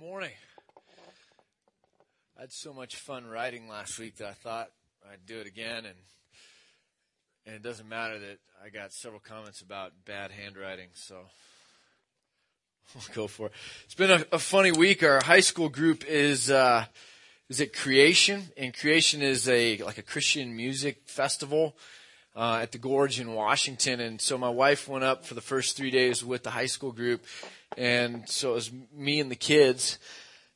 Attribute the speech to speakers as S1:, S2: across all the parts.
S1: morning. I had so much fun writing last week that I thought I'd do it again, and and it doesn't matter that I got several comments about bad handwriting, so we'll go for it. It's been a, a funny week. Our high school group is uh, is at Creation, and Creation is a like a Christian music festival. Uh, at the Gorge in Washington, and so my wife went up for the first three days with the high school group, and so it was me and the kids,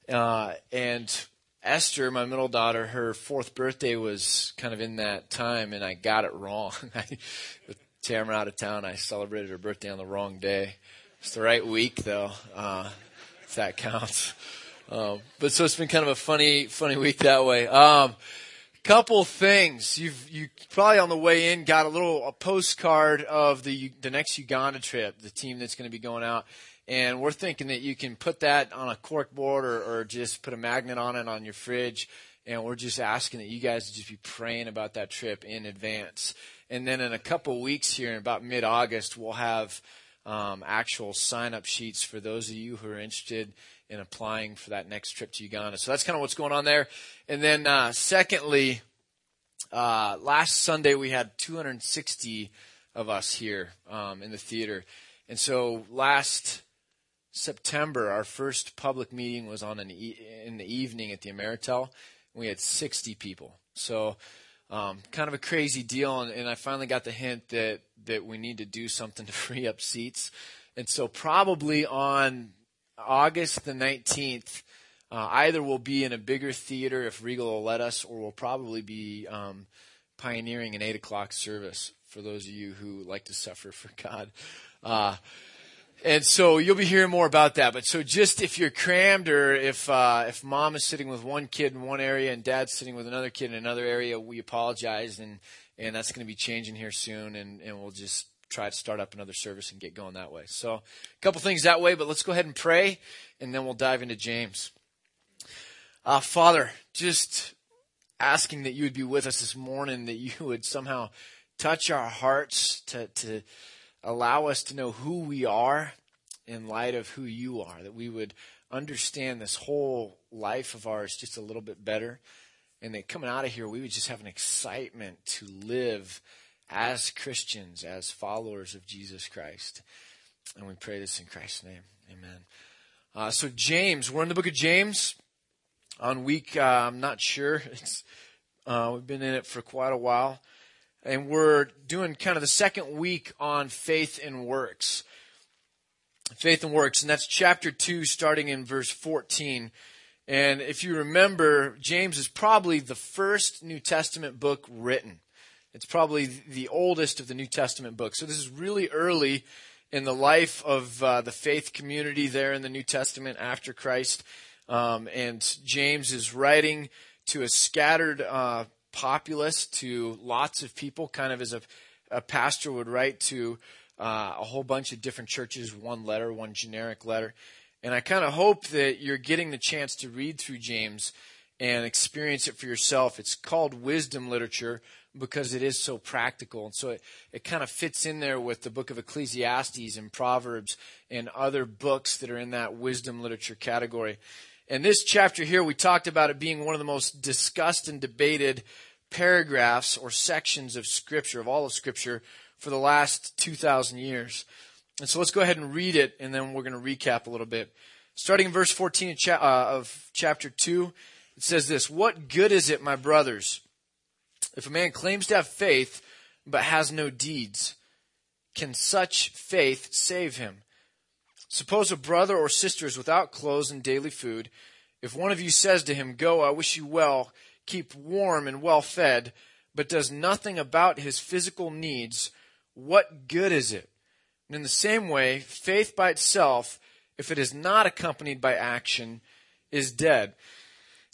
S1: uh, and Esther, my middle daughter, her fourth birthday was kind of in that time, and I got it wrong. with Tamara out of town, I celebrated her birthday on the wrong day. It's the right week, though, uh, if that counts. Um, but so it's been kind of a funny, funny week that way. Um, couple things. You've you probably on the way in got a little a postcard of the the next Uganda trip, the team that's going to be going out. And we're thinking that you can put that on a cork board or, or just put a magnet on it on your fridge. And we're just asking that you guys just be praying about that trip in advance. And then in a couple weeks here, in about mid August, we'll have um, actual sign up sheets for those of you who are interested in applying for that next trip to Uganda. So that's kind of what's going on there. And then, uh, secondly, uh, last Sunday we had 260 of us here um, in the theater. And so last September, our first public meeting was on an e- in the evening at the Ameritel. We had 60 people. So um, kind of a crazy deal. And, and I finally got the hint that, that we need to do something to free up seats. And so probably on August the 19th, uh, either we'll be in a bigger theater if Regal will let us, or we'll probably be um, pioneering an 8 o'clock service for those of you who like to suffer for God. Uh, and so you'll be hearing more about that. But so just if you're crammed or if uh, if mom is sitting with one kid in one area and dad's sitting with another kid in another area, we apologize and and that's going to be changing here soon. And and we'll just try to start up another service and get going that way. So, a couple things that way, but let's go ahead and pray, and then we'll dive into James. Uh, Father, just asking that you would be with us this morning, that you would somehow touch our hearts to, to allow us to know who we are in light of who you are, that we would understand this whole life of ours just a little bit better, and that coming out of here, we would just have an excitement to live as Christians, as followers of Jesus Christ. And we pray this in Christ's name. Amen. Uh, so, James, we're in the book of James on week, uh, I'm not sure. It's, uh, we've been in it for quite a while. And we're doing kind of the second week on faith and works. Faith and works. And that's chapter 2, starting in verse 14. And if you remember, James is probably the first New Testament book written. It's probably the oldest of the New Testament books. So this is really early in the life of uh, the faith community there in the New Testament after Christ. Um, and James is writing to a scattered uh, populace, to lots of people, kind of as a, a pastor would write to uh, a whole bunch of different churches, one letter, one generic letter. And I kind of hope that you're getting the chance to read through James and experience it for yourself. It's called wisdom literature because it is so practical. And so it, it kind of fits in there with the book of Ecclesiastes and Proverbs and other books that are in that wisdom literature category. And this chapter here, we talked about it being one of the most discussed and debated paragraphs or sections of Scripture, of all of Scripture, for the last 2,000 years. And so let's go ahead and read it, and then we're going to recap a little bit. Starting in verse 14 uh, of chapter 2, it says this What good is it, my brothers? If a man claims to have faith but has no deeds, can such faith save him? Suppose a brother or sister is without clothes and daily food. If one of you says to him, Go, I wish you well, keep warm and well fed, but does nothing about his physical needs, what good is it? And in the same way, faith by itself, if it is not accompanied by action, is dead.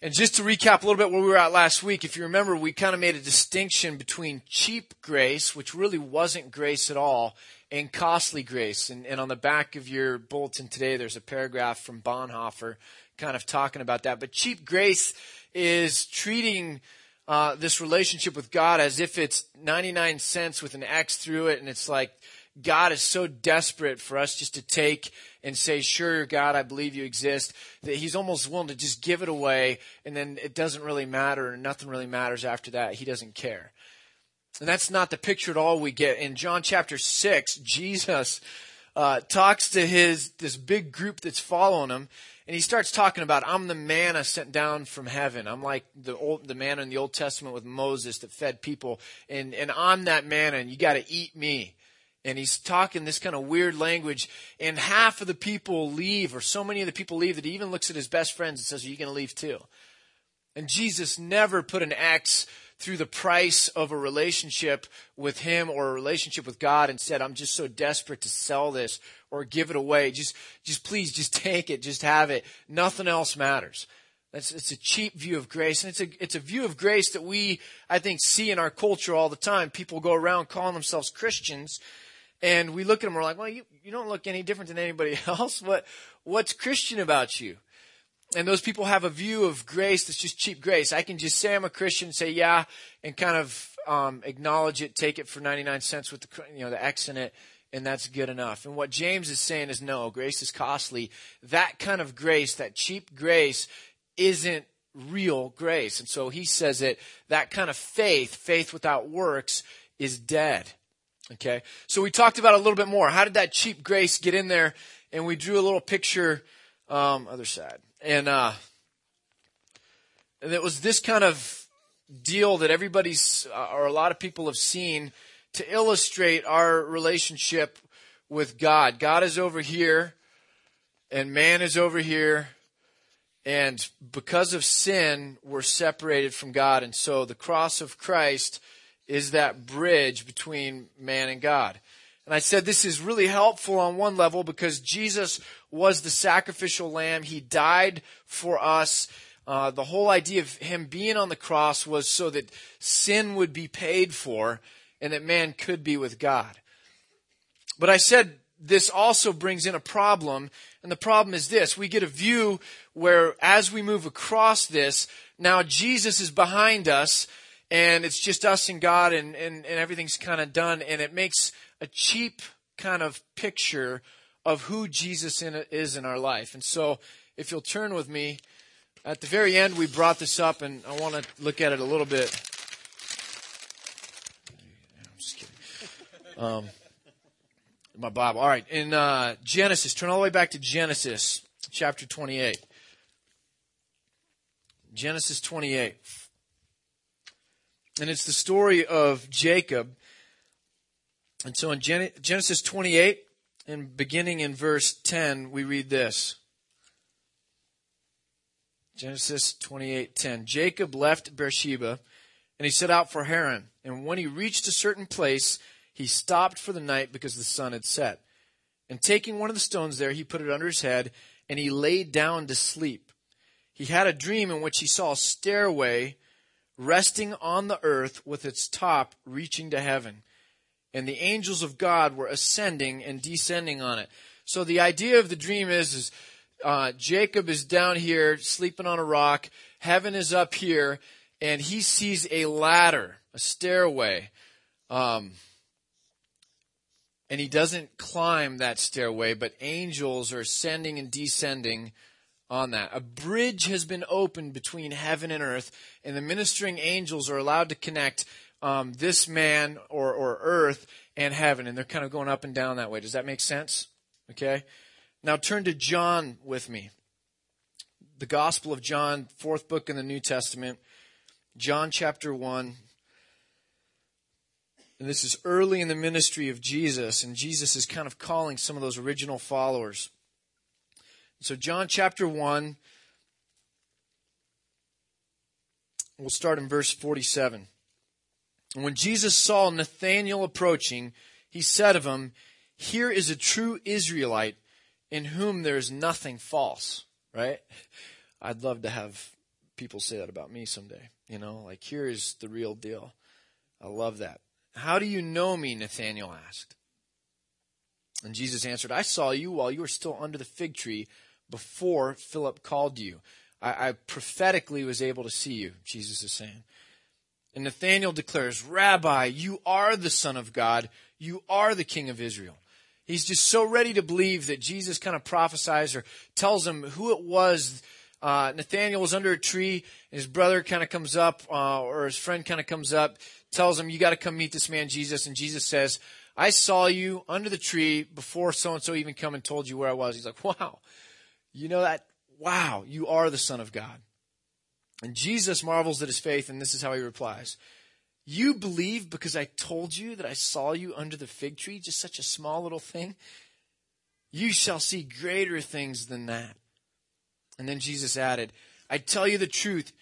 S1: And just to recap a little bit where we were at last week, if you remember, we kind of made a distinction between cheap grace, which really wasn't grace at all, and costly grace. And, and on the back of your bulletin today, there's a paragraph from Bonhoeffer kind of talking about that. But cheap grace is treating uh, this relationship with God as if it's 99 cents with an X through it, and it's like God is so desperate for us just to take and say, sure, God, I believe you exist, that he's almost willing to just give it away and then it doesn't really matter and nothing really matters after that. He doesn't care. And that's not the picture at all we get. In John chapter 6, Jesus uh, talks to his this big group that's following him, and he starts talking about, "I'm the manna sent down from heaven. I'm like the old the manna in the Old Testament with Moses that fed people, and and I'm that manna, and you got to eat me." And he's talking this kind of weird language, and half of the people leave, or so many of the people leave that he even looks at his best friends and says, "Are you going to leave too?" And Jesus never put an X through the price of a relationship with him or a relationship with God and said, I'm just so desperate to sell this or give it away. Just, just please, just take it, just have it. Nothing else matters. That's, it's a cheap view of grace. And it's a, it's a view of grace that we, I think, see in our culture all the time. People go around calling themselves Christians and we look at them we're like, well, you, you don't look any different than anybody else. What, what's Christian about you? And those people have a view of grace that's just cheap grace. I can just say I'm a Christian, say yeah, and kind of um, acknowledge it, take it for 99 cents with the you know the X in it, and that's good enough. And what James is saying is no, grace is costly. That kind of grace, that cheap grace, isn't real grace. And so he says that that kind of faith, faith without works, is dead. Okay, so we talked about a little bit more. How did that cheap grace get in there? And we drew a little picture. Um, other side and uh, and it was this kind of deal that everybody's uh, or a lot of people have seen to illustrate our relationship with God. God is over here, and man is over here. And because of sin, we're separated from God. And so the cross of Christ is that bridge between man and God. And I said this is really helpful on one level because Jesus was the sacrificial lamb. He died for us. Uh, the whole idea of him being on the cross was so that sin would be paid for and that man could be with God. But I said this also brings in a problem, and the problem is this. We get a view where as we move across this, now Jesus is behind us, and it's just us and God, and, and, and everything's kind of done, and it makes a cheap kind of picture of who Jesus in, is in our life. And so, if you'll turn with me, at the very end, we brought this up, and I want to look at it a little bit. I'm just kidding. Um, my Bible. All right, in uh, Genesis, turn all the way back to Genesis chapter 28. Genesis 28. And it's the story of Jacob and so in Genesis 28, and beginning in verse 10, we read this. Genesis 28:10. Jacob left Beersheba, and he set out for Haran. And when he reached a certain place, he stopped for the night because the sun had set. And taking one of the stones there, he put it under his head, and he laid down to sleep. He had a dream in which he saw a stairway resting on the earth with its top reaching to heaven and the angels of God were ascending and descending on it. So the idea of the dream is, is uh, Jacob is down here sleeping on a rock. Heaven is up here, and he sees a ladder, a stairway. Um, and he doesn't climb that stairway, but angels are ascending and descending on that. A bridge has been opened between heaven and earth, and the ministering angels are allowed to connect um, this man or, or earth and heaven, and they're kind of going up and down that way. Does that make sense? Okay. Now turn to John with me. The Gospel of John, fourth book in the New Testament, John chapter 1. And this is early in the ministry of Jesus, and Jesus is kind of calling some of those original followers. So, John chapter 1, we'll start in verse 47. When Jesus saw Nathanael approaching, he said of him, Here is a true Israelite in whom there is nothing false. Right? I'd love to have people say that about me someday. You know, like, here is the real deal. I love that. How do you know me? Nathanael asked. And Jesus answered, I saw you while you were still under the fig tree before Philip called you. I, I prophetically was able to see you, Jesus is saying. And Nathanael declares, Rabbi, you are the Son of God. You are the King of Israel. He's just so ready to believe that Jesus kind of prophesies or tells him who it was. Uh, Nathaniel was under a tree, and his brother kind of comes up, uh, or his friend kind of comes up, tells him, You got to come meet this man, Jesus. And Jesus says, I saw you under the tree before so and so even come and told you where I was. He's like, Wow, you know that? Wow, you are the Son of God. And Jesus marvels at his faith, and this is how he replies You believe because I told you that I saw you under the fig tree, just such a small little thing? You shall see greater things than that. And then Jesus added, I tell you the truth,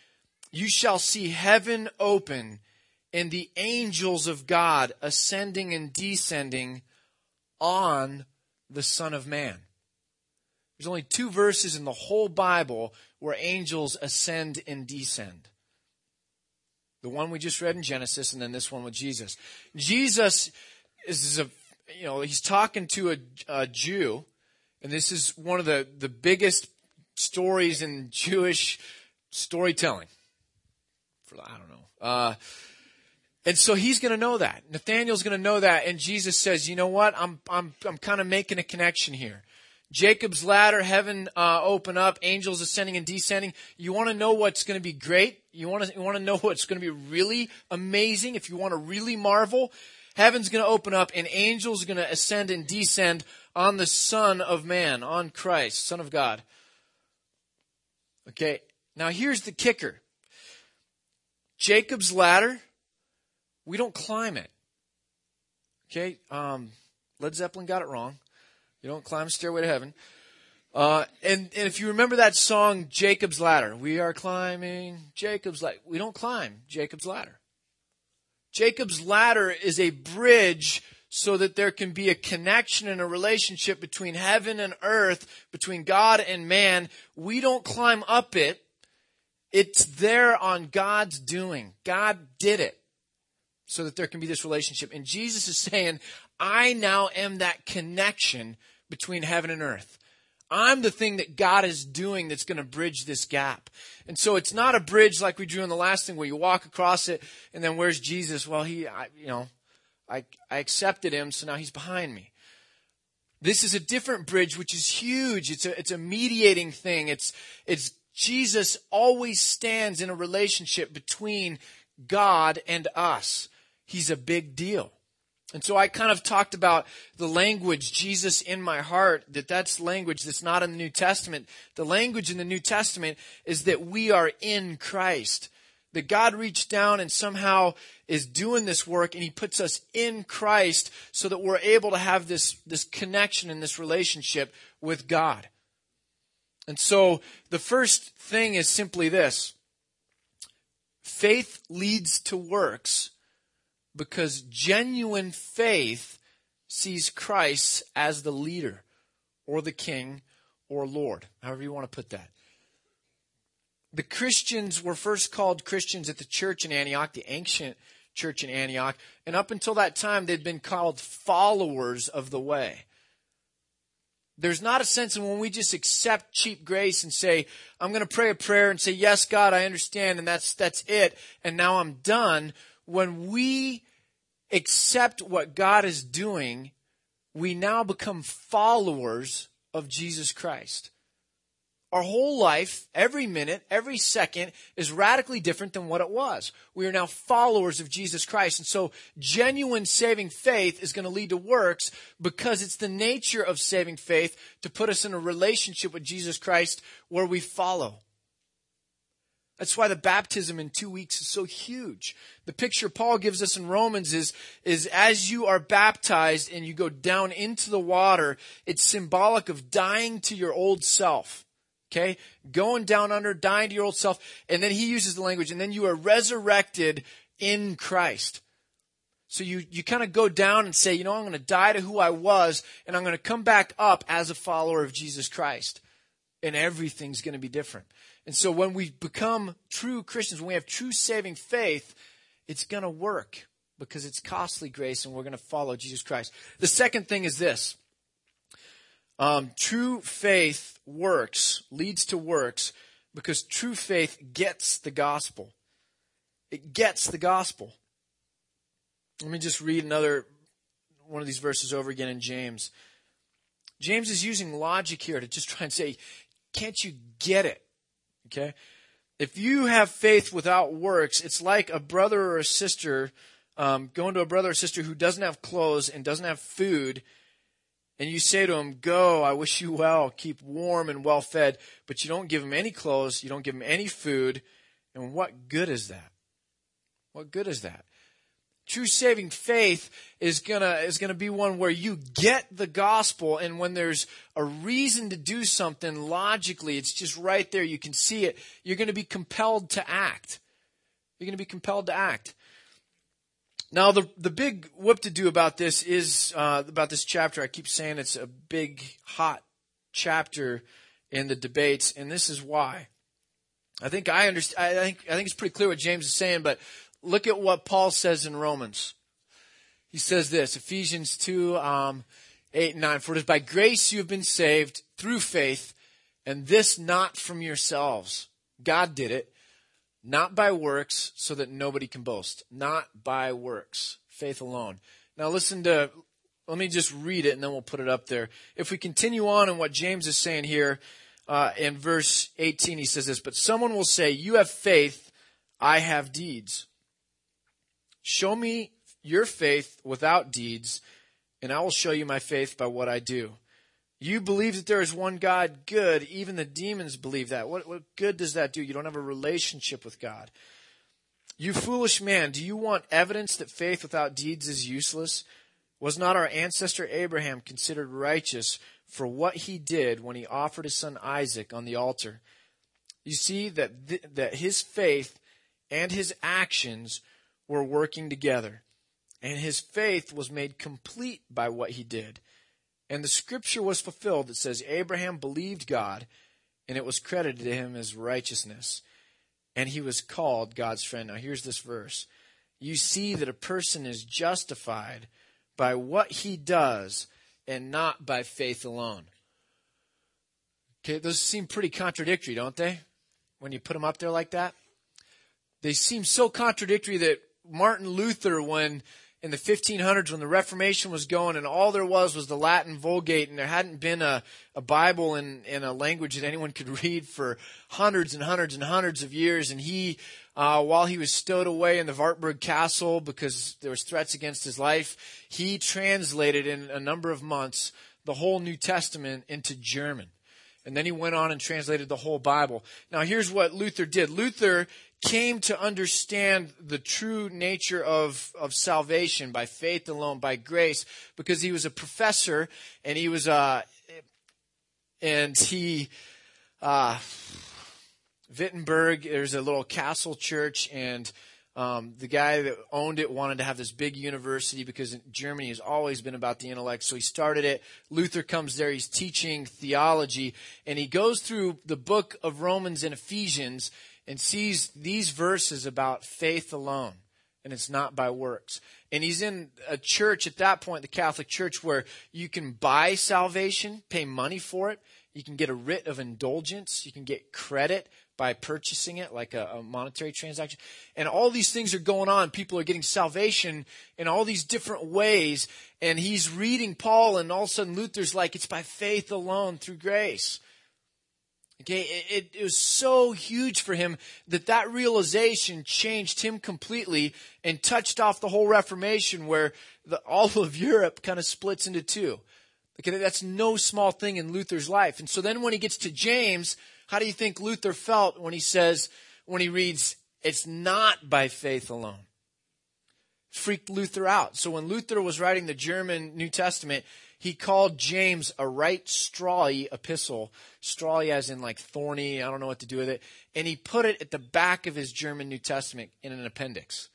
S1: you shall see heaven open and the angels of God ascending and descending on the Son of Man. There's only two verses in the whole Bible where angels ascend and descend. The one we just read in Genesis, and then this one with Jesus. Jesus is a, you know, he's talking to a, a Jew, and this is one of the, the biggest stories in Jewish storytelling. For, I don't know. Uh, and so he's going to know that. Nathaniel's going to know that. And Jesus says, you know what? I'm, I'm, I'm kind of making a connection here. Jacob's ladder, heaven uh, open up, angels ascending and descending. You want to know what's going to be great? You want to you want to know what's going to be really amazing? If you want to really marvel, heaven's going to open up and angels are going to ascend and descend on the Son of Man, on Christ, Son of God. Okay, now here's the kicker. Jacob's ladder, we don't climb it. Okay, um, Led Zeppelin got it wrong. You don't climb stairway to heaven. Uh, and, and if you remember that song, Jacob's Ladder, we are climbing Jacob's Ladder. We don't climb Jacob's Ladder. Jacob's Ladder is a bridge so that there can be a connection and a relationship between heaven and earth, between God and man. We don't climb up it. It's there on God's doing. God did it so that there can be this relationship. And Jesus is saying, I now am that connection between heaven and earth. I'm the thing that God is doing that's going to bridge this gap. And so it's not a bridge like we drew in the last thing where you walk across it and then where's Jesus? Well, he, I, you know, I, I accepted him, so now he's behind me. This is a different bridge, which is huge. It's a, it's a mediating thing. It's, it's Jesus always stands in a relationship between God and us. He's a big deal. And so I kind of talked about the language, Jesus in my heart, that that's language that's not in the New Testament. The language in the New Testament is that we are in Christ. That God reached down and somehow is doing this work and He puts us in Christ so that we're able to have this, this connection and this relationship with God. And so the first thing is simply this. Faith leads to works because genuine faith sees Christ as the leader or the king or Lord, however you want to put that. The Christians were first called Christians at the church in Antioch, the ancient church in Antioch, and up until that time they'd been called followers of the way. There's not a sense in when we just accept cheap grace and say, I'm going to pray a prayer and say, yes, God, I understand, and that's, that's it, and now I'm done. When we accept what God is doing, we now become followers of Jesus Christ. Our whole life, every minute, every second is radically different than what it was. We are now followers of Jesus Christ. And so genuine saving faith is going to lead to works because it's the nature of saving faith to put us in a relationship with Jesus Christ where we follow. That's why the baptism in two weeks is so huge. The picture Paul gives us in Romans is, is as you are baptized and you go down into the water, it's symbolic of dying to your old self. Okay? Going down under, dying to your old self. And then he uses the language, and then you are resurrected in Christ. So you, you kind of go down and say, you know, I'm going to die to who I was, and I'm going to come back up as a follower of Jesus Christ. And everything's going to be different. And so when we become true Christians, when we have true saving faith, it's going to work because it's costly grace and we're going to follow Jesus Christ. The second thing is this. Um, true faith works, leads to works, because true faith gets the gospel. It gets the gospel. Let me just read another one of these verses over again in James. James is using logic here to just try and say, can't you get it? Okay? If you have faith without works, it's like a brother or a sister um, going to a brother or sister who doesn't have clothes and doesn't have food, and you say to him, Go, I wish you well, keep warm and well fed, but you don't give him any clothes, you don't give him any food, and what good is that? What good is that? True saving faith is gonna, is gonna be one where you get the gospel and when there's a reason to do something logically, it's just right there, you can see it, you're gonna be compelled to act. You're gonna be compelled to act. Now, the the big whoop to do about this is uh, about this chapter. I keep saying it's a big, hot chapter in the debates, and this is why. I think I understand. I think I think it's pretty clear what James is saying, but look at what Paul says in Romans. He says this, Ephesians two um, eight and nine. For it is by grace you have been saved through faith, and this not from yourselves. God did it not by works, so that nobody can boast. Not by works. Faith alone. Now listen to, let me just read it and then we'll put it up there. If we continue on in what James is saying here, uh, in verse 18, he says this, but someone will say, you have faith, I have deeds. Show me your faith without deeds, and I will show you my faith by what I do. You believe that there is one God, good. Even the demons believe that. What, what good does that do? You don't have a relationship with God. You foolish man, do you want evidence that faith without deeds is useless? Was not our ancestor Abraham considered righteous for what he did when he offered his son Isaac on the altar? You see that, th- that his faith and his actions were working together, and his faith was made complete by what he did. And the scripture was fulfilled that says, Abraham believed God, and it was credited to him as righteousness. And he was called God's friend. Now, here's this verse. You see that a person is justified by what he does and not by faith alone. Okay, those seem pretty contradictory, don't they? When you put them up there like that? They seem so contradictory that Martin Luther, when in the 1500s when the Reformation was going and all there was was the Latin Vulgate and there hadn't been a, a Bible in, in a language that anyone could read for hundreds and hundreds and hundreds of years. And he, uh, while he was stowed away in the Wartburg Castle because there was threats against his life, he translated in a number of months the whole New Testament into German. And then he went on and translated the whole Bible. Now here's what Luther did. Luther came to understand the true nature of, of salvation by faith alone, by grace, because he was a professor and he was, uh, and he, uh, Wittenberg, there's a little castle church and, um, the guy that owned it wanted to have this big university because Germany has always been about the intellect. So he started it. Luther comes there. He's teaching theology and he goes through the book of Romans and Ephesians and sees these verses about faith alone and it's not by works. And he's in a church at that point, the Catholic Church, where you can buy salvation, pay money for it. You can get a writ of indulgence. You can get credit by purchasing it, like a, a, monetary transaction. And all these things are going on. People are getting salvation in all these different ways. And he's reading Paul, and all of a sudden Luther's like, it's by faith alone through grace. Okay, it, it, was so huge for him that that realization changed him completely and touched off the whole Reformation where the, all of Europe kind of splits into two. Okay, that's no small thing in Luther's life. And so then when he gets to James, how do you think Luther felt when he says, when he reads, it's not by faith alone? Freaked Luther out. So when Luther was writing the German New Testament, he called James a right strawy epistle. Strawy as in like thorny, I don't know what to do with it. And he put it at the back of his German New Testament in an appendix.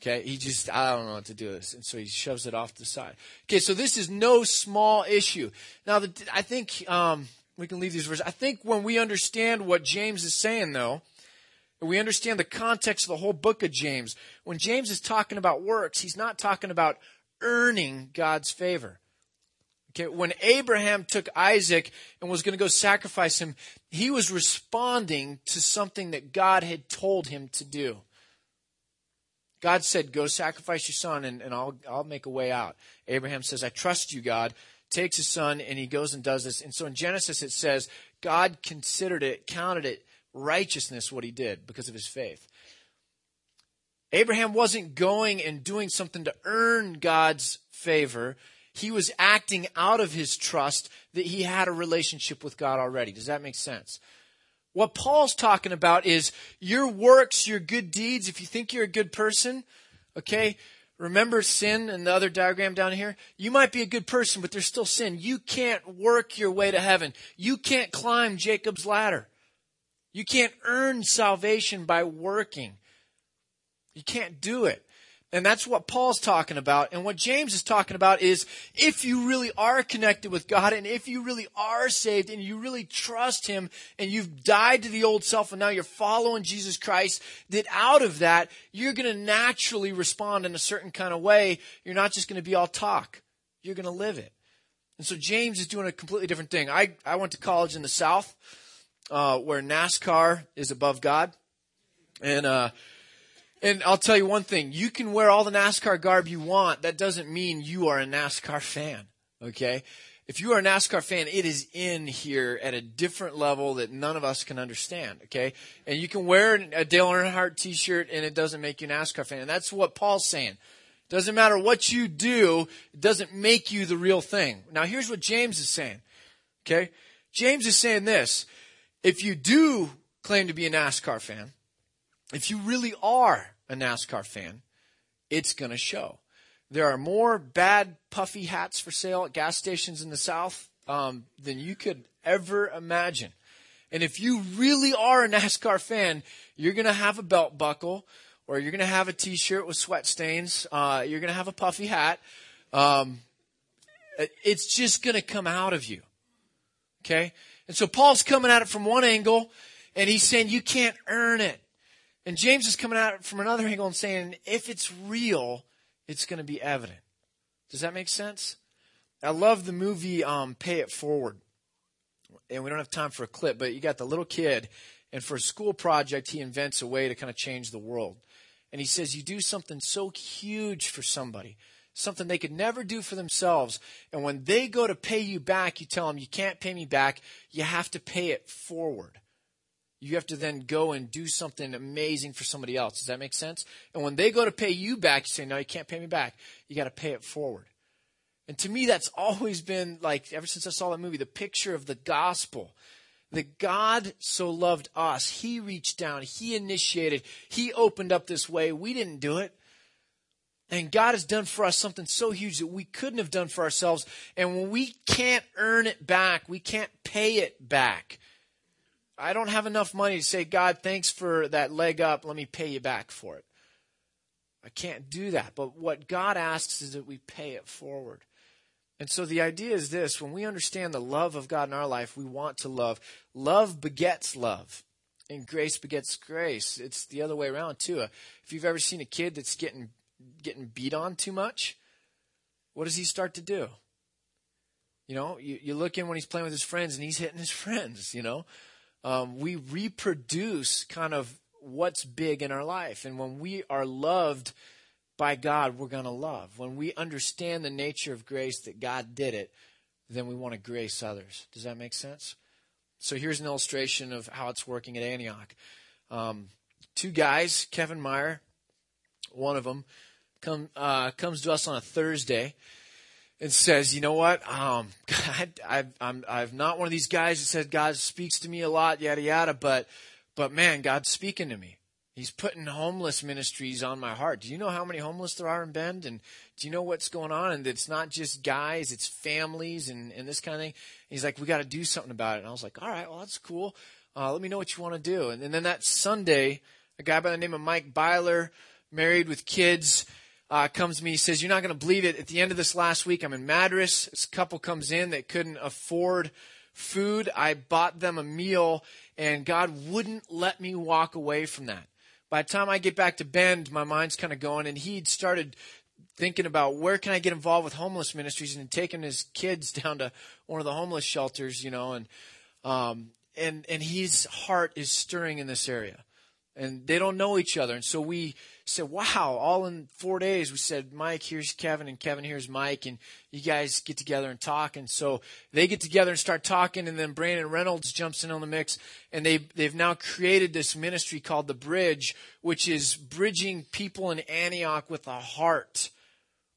S1: Okay, he just, I don't know what to do with this. And so he shoves it off the side. Okay, so this is no small issue. Now, the, I think, um, we can leave these verses. I think when we understand what James is saying, though, we understand the context of the whole book of James. When James is talking about works, he's not talking about earning God's favor. Okay, when Abraham took Isaac and was going to go sacrifice him, he was responding to something that God had told him to do. God said, Go sacrifice your son and, and I'll, I'll make a way out. Abraham says, I trust you, God. Takes his son and he goes and does this. And so in Genesis it says, God considered it, counted it righteousness what he did because of his faith. Abraham wasn't going and doing something to earn God's favor. He was acting out of his trust that he had a relationship with God already. Does that make sense? What Paul's talking about is your works, your good deeds. If you think you're a good person, okay, remember sin and the other diagram down here? You might be a good person, but there's still sin. You can't work your way to heaven. You can't climb Jacob's ladder. You can't earn salvation by working. You can't do it. And that's what Paul's talking about. And what James is talking about is if you really are connected with God and if you really are saved and you really trust Him and you've died to the old self and now you're following Jesus Christ, that out of that, you're going to naturally respond in a certain kind of way. You're not just going to be all talk. You're going to live it. And so James is doing a completely different thing. I, I went to college in the South, uh, where NASCAR is above God. And, uh, and I'll tell you one thing, you can wear all the NASCAR garb you want. That doesn't mean you are a NASCAR fan. Okay? If you are a NASCAR fan, it is in here at a different level that none of us can understand. Okay? And you can wear a Dale Earnhardt t-shirt and it doesn't make you a NASCAR fan. And that's what Paul's saying. Doesn't matter what you do, it doesn't make you the real thing. Now here's what James is saying. Okay? James is saying this. If you do claim to be a NASCAR fan, if you really are a NASCAR fan, it's going to show. There are more bad puffy hats for sale at gas stations in the South um, than you could ever imagine. And if you really are a NASCAR fan, you're going to have a belt buckle, or you're going to have a T-shirt with sweat stains. Uh, you're going to have a puffy hat. Um, it's just going to come out of you. Okay, and so Paul's coming at it from one angle, and he's saying you can't earn it. And James is coming out from another angle and saying, if it's real, it's going to be evident. Does that make sense? I love the movie um, Pay It Forward. And we don't have time for a clip, but you got the little kid, and for a school project, he invents a way to kind of change the world. And he says, You do something so huge for somebody, something they could never do for themselves. And when they go to pay you back, you tell them, You can't pay me back. You have to pay it forward you have to then go and do something amazing for somebody else. Does that make sense? And when they go to pay you back, you say, no, you can't pay me back. You got to pay it forward. And to me, that's always been like, ever since I saw that movie, the picture of the gospel. That God so loved us. He reached down. He initiated. He opened up this way. We didn't do it. And God has done for us something so huge that we couldn't have done for ourselves. And when we can't earn it back, we can't pay it back. I don't have enough money to say, God, thanks for that leg up. Let me pay you back for it. I can't do that. But what God asks is that we pay it forward. And so the idea is this when we understand the love of God in our life, we want to love. Love begets love, and grace begets grace. It's the other way around, too. Uh, if you've ever seen a kid that's getting, getting beat on too much, what does he start to do? You know, you, you look in when he's playing with his friends and he's hitting his friends, you know um, we reproduce kind of what's big in our life. And when we are loved by God, we're going to love. When we understand the nature of grace that God did it, then we want to grace others. Does that make sense? So here's an illustration of how it's working at Antioch. Um, two guys, Kevin Meyer, one of them, come, uh, comes to us on a Thursday and says, you know what, um, God, I, I'm, I'm not one of these guys that said God speaks to me a lot, yada yada, but, but man, God's speaking to me. He's putting homeless ministries on my heart. Do you know how many homeless there are in Bend? And do you know what's going on? And it's not just guys, it's families and, and this kind of thing. And he's like, we got to do something about it. And I was like, all right, well, that's cool. Uh, let me know what you want to do. And, and then that Sunday, a guy by the name of Mike Byler, married with kids, uh, comes to me. He says, You're not going to believe it. At the end of this last week, I'm in Madras. This couple comes in that couldn't afford food. I bought them a meal, and God wouldn't let me walk away from that. By the time I get back to Bend, my mind's kind of going, and he'd started thinking about where can I get involved with homeless ministries and taking his kids down to one of the homeless shelters, you know, and um, and and his heart is stirring in this area. And they don't know each other. And so we said, wow, all in four days, we said, Mike, here's Kevin, and Kevin, here's Mike, and you guys get together and talk. And so they get together and start talking, and then Brandon Reynolds jumps in on the mix, and they, they've now created this ministry called The Bridge, which is bridging people in Antioch with a heart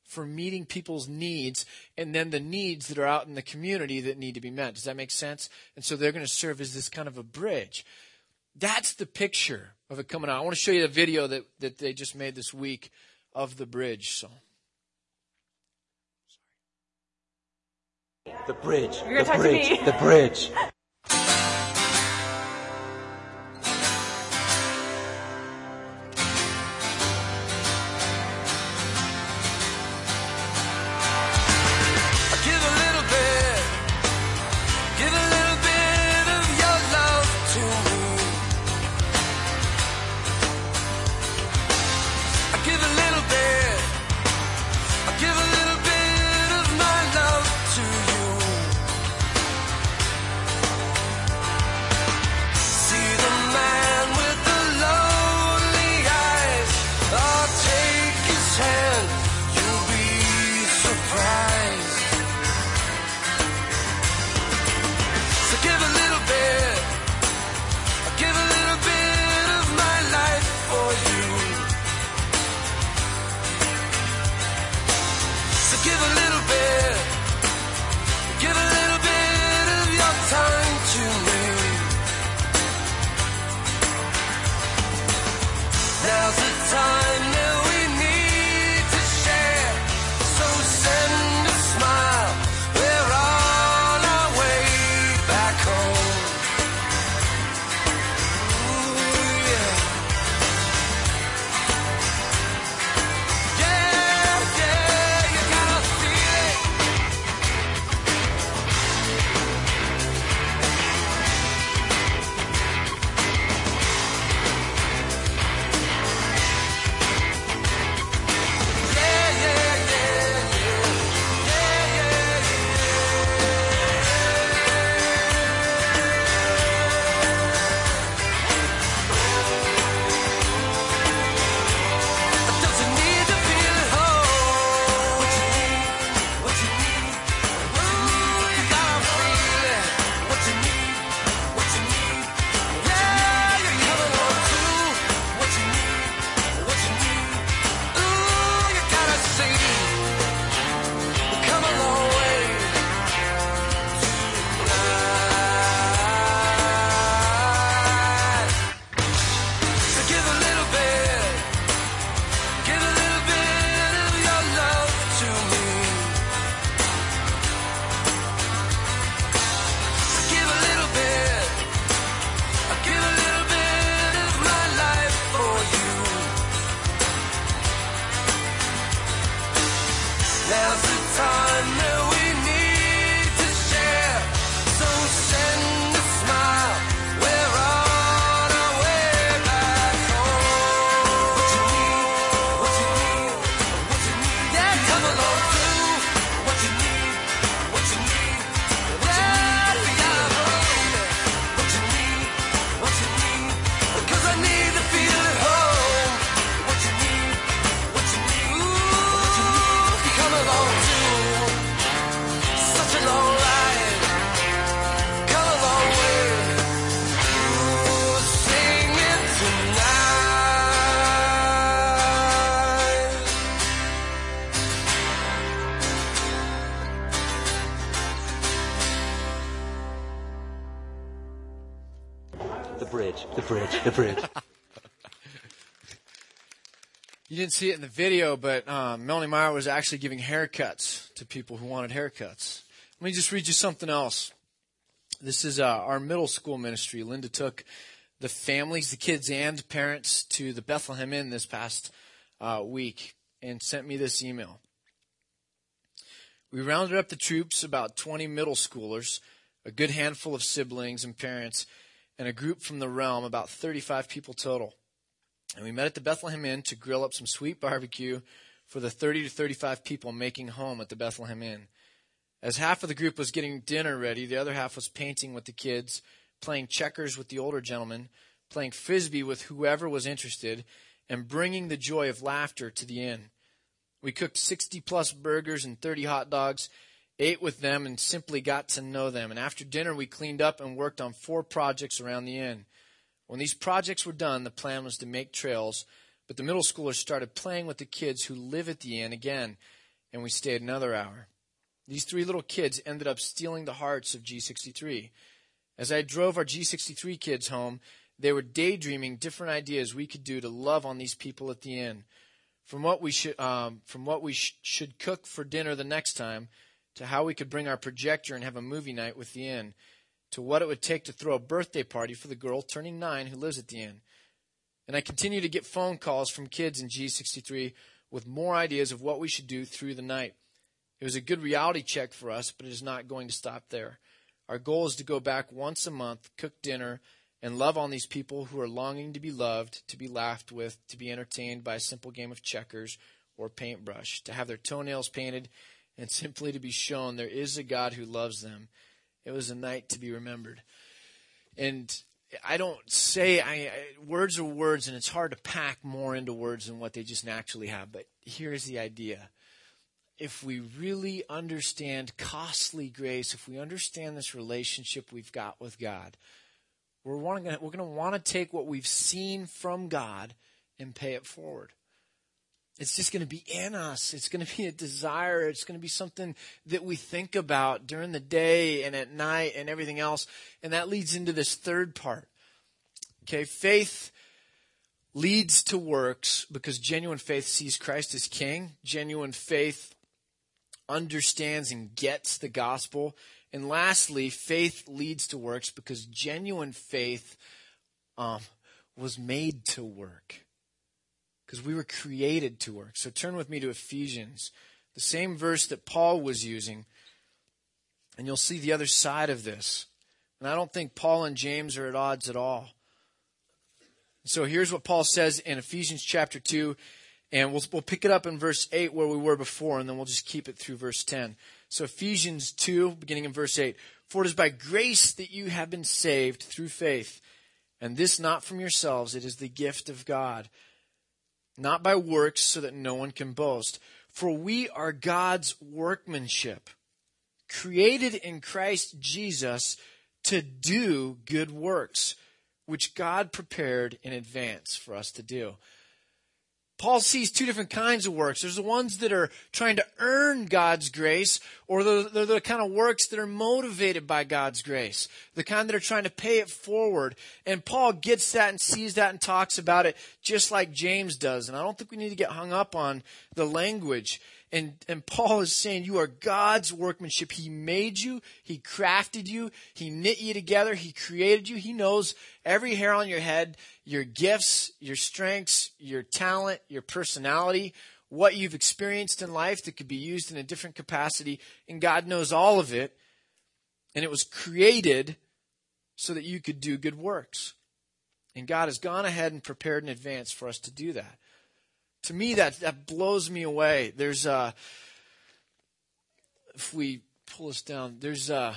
S1: for meeting people's needs and then the needs that are out in the community that need to be met. Does that make sense? And so they're going to serve as this kind of a bridge. That's the picture of it coming out. I want to show you the video that, that they just made this week of the bridge. So.
S2: The bridge.
S3: You're gonna
S2: the
S3: talk to
S2: bridge.
S3: me.
S2: The bridge.
S1: didn't see it in the video, but um, Melanie Meyer was actually giving haircuts to people who wanted haircuts. Let me just read you something else. This is uh, our middle school ministry. Linda took the families, the kids, and parents to the Bethlehem Inn this past uh, week and sent me this email. We rounded up the troops, about 20 middle schoolers, a good handful of siblings and parents, and a group from the realm, about 35 people total. And we met at the Bethlehem Inn to grill up some sweet barbecue for the 30 to 35 people making home at the Bethlehem Inn. As half of the group was getting dinner ready, the other half was painting with the kids, playing checkers with the older gentlemen, playing frisbee with whoever was interested, and bringing the joy of laughter to the inn. We cooked 60 plus burgers and 30 hot dogs, ate with them, and simply got to know them. And after dinner, we cleaned up and worked on four projects around the inn. When these projects were done, the plan was to make trails, but the middle schoolers started playing with the kids who live at the inn again, and we stayed another hour. These three little kids ended up stealing the hearts of G63. As I drove our G63 kids home, they were daydreaming different ideas we could do to love on these people at the inn. From what we should, um, from what we sh- should cook for dinner the next time, to how we could bring our projector and have a movie night with the inn, to what it would take to throw a birthday party for the girl turning nine who lives at the inn. And I continue to get phone calls from kids in G63 with more ideas of what we should do through the night. It was a good reality check for us, but it is not going to stop there. Our goal is to go back once a month, cook dinner, and love on these people who are longing to be loved, to be laughed with, to be entertained by a simple game of checkers or paintbrush, to have their toenails painted, and simply to be shown there is a God who loves them. It was a night to be remembered. And I don't say I, I words are words, and it's hard to pack more into words than what they just naturally have. But here's the idea: if we really understand costly grace, if we understand this relationship we've got with God, we're we're going to want to take what we've seen from God and pay it forward. It's just going to be in us. It's going to be a desire. It's going to be something that we think about during the day and at night and everything else. And that leads into this third part. Okay, faith leads to works because genuine faith sees Christ as king. Genuine faith understands and gets the gospel. And lastly, faith leads to works because genuine faith um, was made to work because we were created to work. So turn with me to Ephesians, the same verse that Paul was using, and you'll see the other side of this. And I don't think Paul and James are at odds at all. So here's what Paul says in Ephesians chapter 2, and we'll, we'll pick it up in verse 8 where we were before, and then we'll just keep it through verse 10. So Ephesians 2, beginning in verse 8. For it is by grace that you have been saved through faith, and this not from yourselves, it is the gift of God not by works, so that no one can boast. For we are God's workmanship, created in Christ Jesus to do good works, which God prepared in advance for us to do. Paul sees two different kinds of works. There's the ones that are trying to earn God's grace, or they're, the kind of works that are motivated by God's grace. The kind that are trying to pay it forward. And Paul gets that and sees that and talks about it just like James does. And I don't think we need to get hung up on the language. And, and Paul is saying you are God's workmanship. He made you. He crafted you. He knit you together. He created you. He knows every hair on your head, your gifts, your strengths, your talent, your personality, what you've experienced in life that could be used in a different capacity. And God knows all of it. And it was created so that you could do good works. And God has gone ahead and prepared in advance for us to do that to me that that blows me away. There's uh if we pull this down, there's uh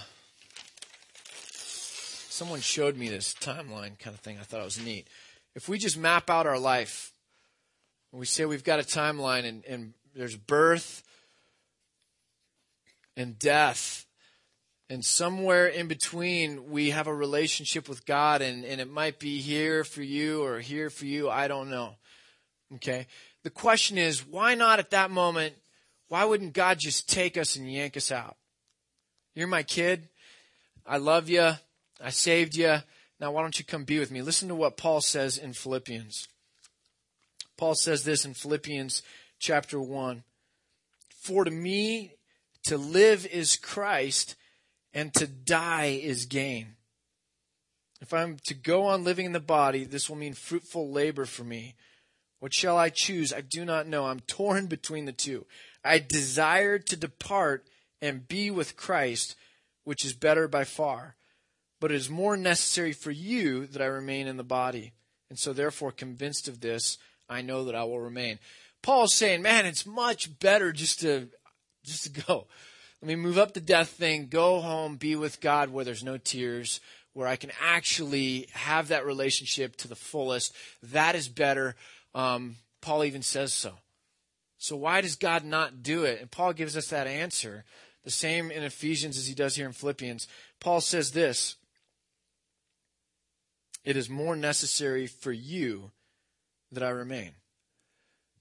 S1: someone showed me this timeline kind of thing. I thought it was neat. If we just map out our life, we say we've got a timeline and, and there's birth and death and somewhere in between we have a relationship with God and, and it might be here for you or here for you, I don't know. Okay? The question is, why not at that moment? Why wouldn't God just take us and yank us out? You're my kid. I love you. I saved you. Now, why don't you come be with me? Listen to what Paul says in Philippians. Paul says this in Philippians chapter 1 For to me, to live is Christ, and to die is gain. If I'm to go on living in the body, this will mean fruitful labor for me. What shall I choose? I do not know. I'm torn between the two. I desire to depart and be with Christ, which is better by far. But it is more necessary for you that I remain in the body. And so, therefore, convinced of this, I know that I will remain. Paul's saying, man, it's much better just to, just to go. Let me move up the death thing, go home, be with God where there's no tears, where I can actually have that relationship to the fullest. That is better. Um, Paul even says so. So why does God not do it? And Paul gives us that answer, the same in Ephesians as he does here in Philippians. Paul says this It is more necessary for you that I remain.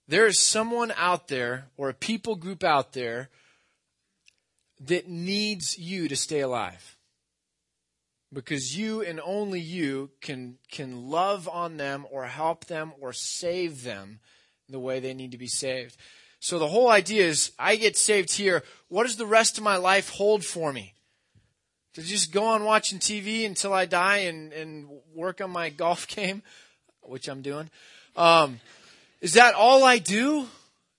S1: There is someone out there or a people group out there that needs you to stay alive. Because you and only you can, can love on them or help them or save them the way they need to be saved. So the whole idea is I get saved here. What does the rest of my life hold for me? To just go on watching TV until I die and, and work on my golf game, which I'm doing. Um, is that all I do?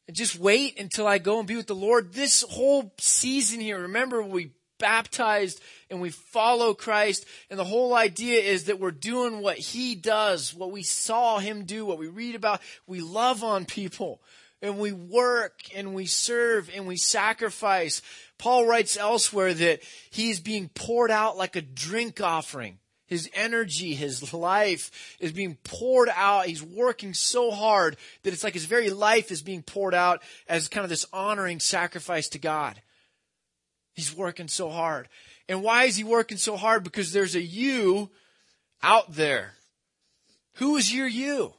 S1: And just wait until I go and be with the Lord? This whole season here, remember we baptized and we follow Christ. And the whole idea is that we're doing what He does, what we saw Him do, what we read about. We love on people and we work and we serve and we sacrifice. Paul writes elsewhere that he is being poured out like a drink offering. His energy, his life is being poured out. He's working so hard that it's like his very life is being poured out as kind of this honoring sacrifice to God. He's working so hard. And why is he working so hard? Because there's a you out there. Who is your you?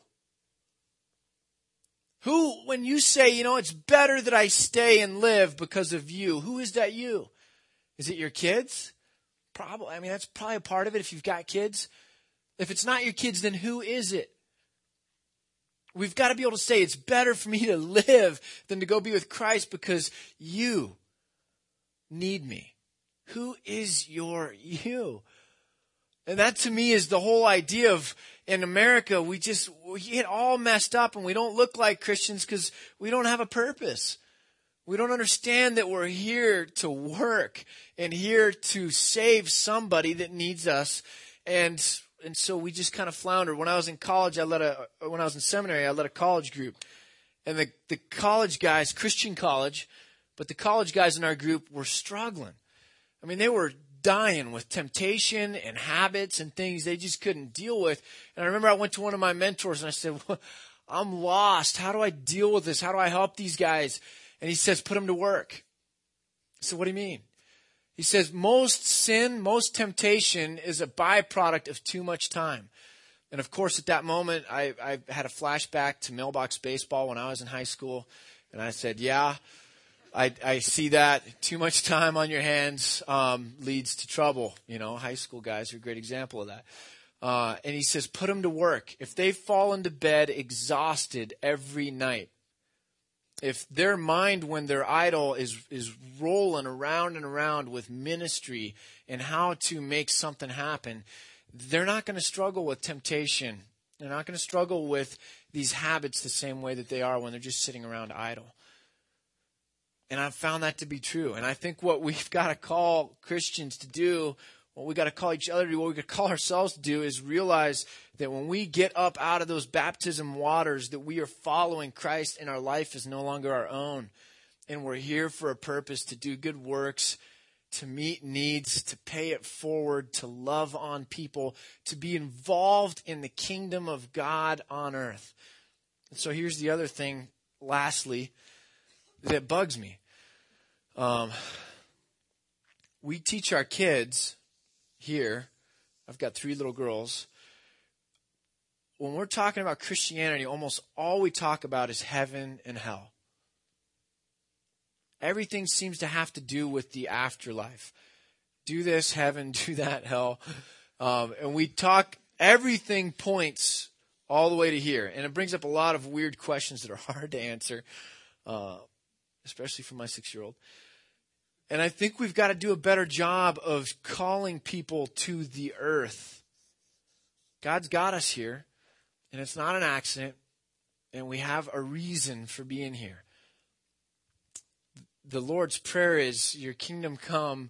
S1: Who, when you say, you know, it's better that I stay and live because of you, who is that you? Is it your kids? Probably. I mean, that's probably a part of it if you've got kids. If it's not your kids, then who is it? We've got to be able to say it's better for me to live than to go be with Christ because you need me. Who is your you? And that to me is the whole idea of in America, we just, we get all messed up and we don't look like Christians because we don't have a purpose. We don't understand that we're here to work and here to save somebody that needs us. And, and so we just kind of flounder. When I was in college, I led a, when I was in seminary, I led a college group. And the, the college guys, Christian college, but the college guys in our group were struggling. I mean, they were dying with temptation and habits and things they just couldn't deal with. And I remember I went to one of my mentors and I said, well, I'm lost. How do I deal with this? How do I help these guys? And he says, put them to work. I said, what do you mean? He says, most sin, most temptation is a byproduct of too much time. And of course, at that moment, I, I had a flashback to mailbox baseball when I was in high school. And I said, yeah, I, I see that too much time on your hands um, leads to trouble. You know, high school guys are a great example of that. Uh, and he says, put them to work. If they fall into bed exhausted every night, if their mind, when they're idle, is is rolling around and around with ministry and how to make something happen, they're not going to struggle with temptation. They're not going to struggle with these habits the same way that they are when they're just sitting around idle. And I've found that to be true. And I think what we've got to call Christians to do, what we've got to call each other to do, what we got to call ourselves to do is realize that when we get up out of those baptism waters, that we are following Christ and our life is no longer our own. And we're here for a purpose to do good works, to meet needs, to pay it forward, to love on people, to be involved in the kingdom of God on earth. And so here's the other thing, lastly, that bugs me. Um, we teach our kids here, I've got three little girls. When we're talking about Christianity, almost all we talk about is heaven and hell. Everything seems to have to do with the afterlife. Do this, heaven, do that, hell. Um, and we talk, everything points all the way to here. And it brings up a lot of weird questions that are hard to answer. Uh, especially for my six year old. And I think we've got to do a better job of calling people to the earth. God's got us here, and it's not an accident, and we have a reason for being here. The Lord's Prayer is, Your kingdom come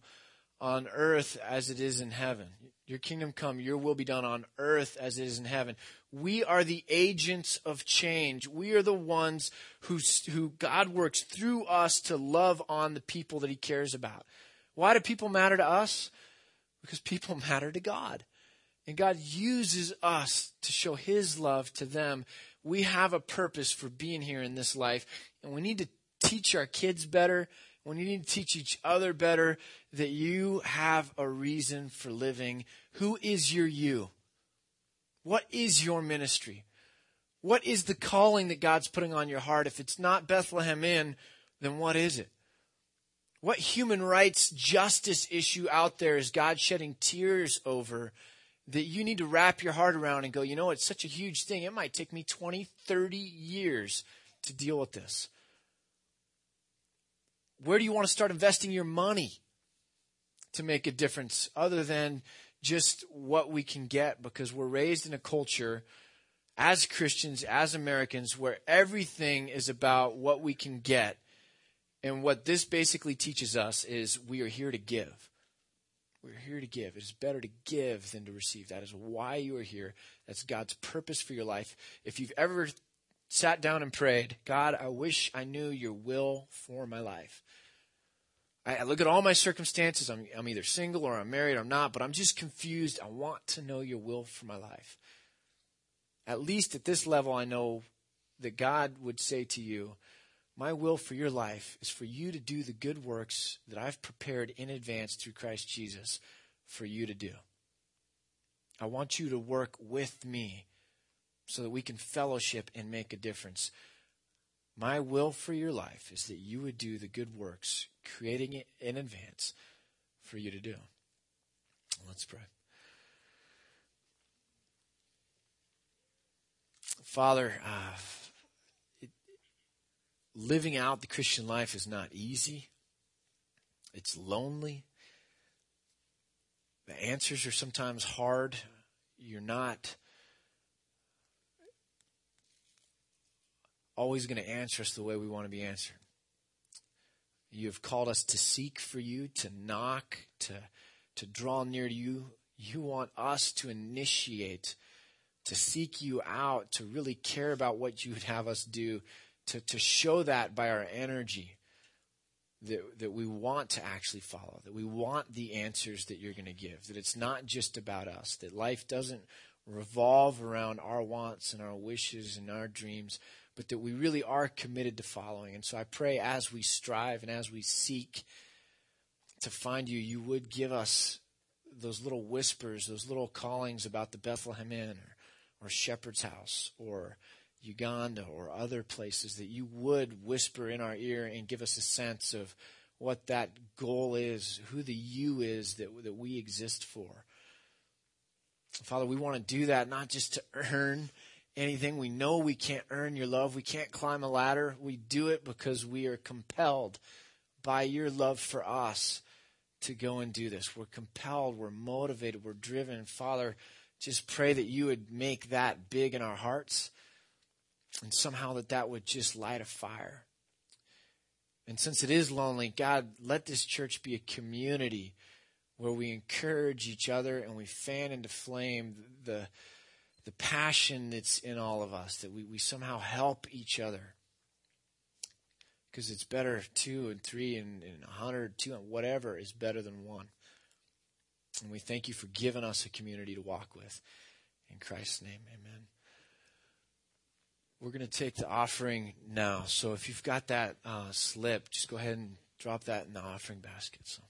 S1: on earth as it is in heaven. Your kingdom come, your will be done on earth as it is in heaven. We are the agents of change. We are the ones who, who God works through us to love on the people that He cares about. Why do people matter to us? Because people matter to God. And God uses us to show His love to them. We have a purpose for being here in this life, and we need to teach our kids better. We need to teach each other better that you have a reason for living. Who is your you? What is your ministry? What is the calling that God's putting on your heart? If it's not Bethlehem Inn, then what is it? What human rights justice issue out there is God shedding tears over that you need to wrap your heart around and go, you know, it's such a huge thing. It might take me 20, 30 years to deal with this. Where do you want to start investing your money to make a difference other than just what we can get? Because we're raised in a culture as Christians, as Americans, where everything is about what we can get. And what this basically teaches us is we are here to give. We're here to give. It is better to give than to receive. That is why you are here. That's God's purpose for your life. If you've ever sat down and prayed, God, I wish I knew your will for my life. I, I look at all my circumstances. I'm, I'm either single or I'm married or I'm not, but I'm just confused. I want to know your will for my life. At least at this level, I know that God would say to you, my will for your life is for you to do the good works that I've prepared in advance through Christ Jesus for you to do. I want you to work with me so that we can fellowship and make a difference. My will for your life is that you would do the good works, creating it in advance for you to do. Let's pray. Father, uh, it, living out the Christian life is not easy. It's lonely. The answers are sometimes hard. You're not always going to answer us the way we want to be answered. You have called us to seek for you, to knock, to, to draw near to you. You want us to initiate, to seek you out, to really care about what you would have us do, to, to show that by our energy that, that we want to actually follow, that we want the answers that you're going to give, that it's not just about us, that life doesn't revolve around our wants and our wishes and our dreams, but that we really are committed to following. And so I pray as we strive and as we seek to find you, you would give us those little whispers, those little callings about the Bethlehem Inn or, or Shepherd's House or Uganda or other places that you would whisper in our ear and give us a sense of what that goal is, who the you is that, that we exist for. Father, we want to do that not just to earn anything. We know we can't earn your love. We can't climb a ladder. We do it because we are compelled by your love for us to go and do this. We're compelled. We're motivated. We're driven. Father, just pray that you would make that big in our hearts and somehow that that would just light a fire. And since it is lonely, God, let this church be a community where we encourage each other and we fan into flame the, the passion that's in all of us, that we, we somehow help each other. Because it's better two and three and, a hundred, two, and whatever is better than one. And we thank you for giving us a community to walk with. In Christ's name, amen. We're going to take the offering now. So if you've got that uh, slip, just go ahead and drop that in the offering basket. So.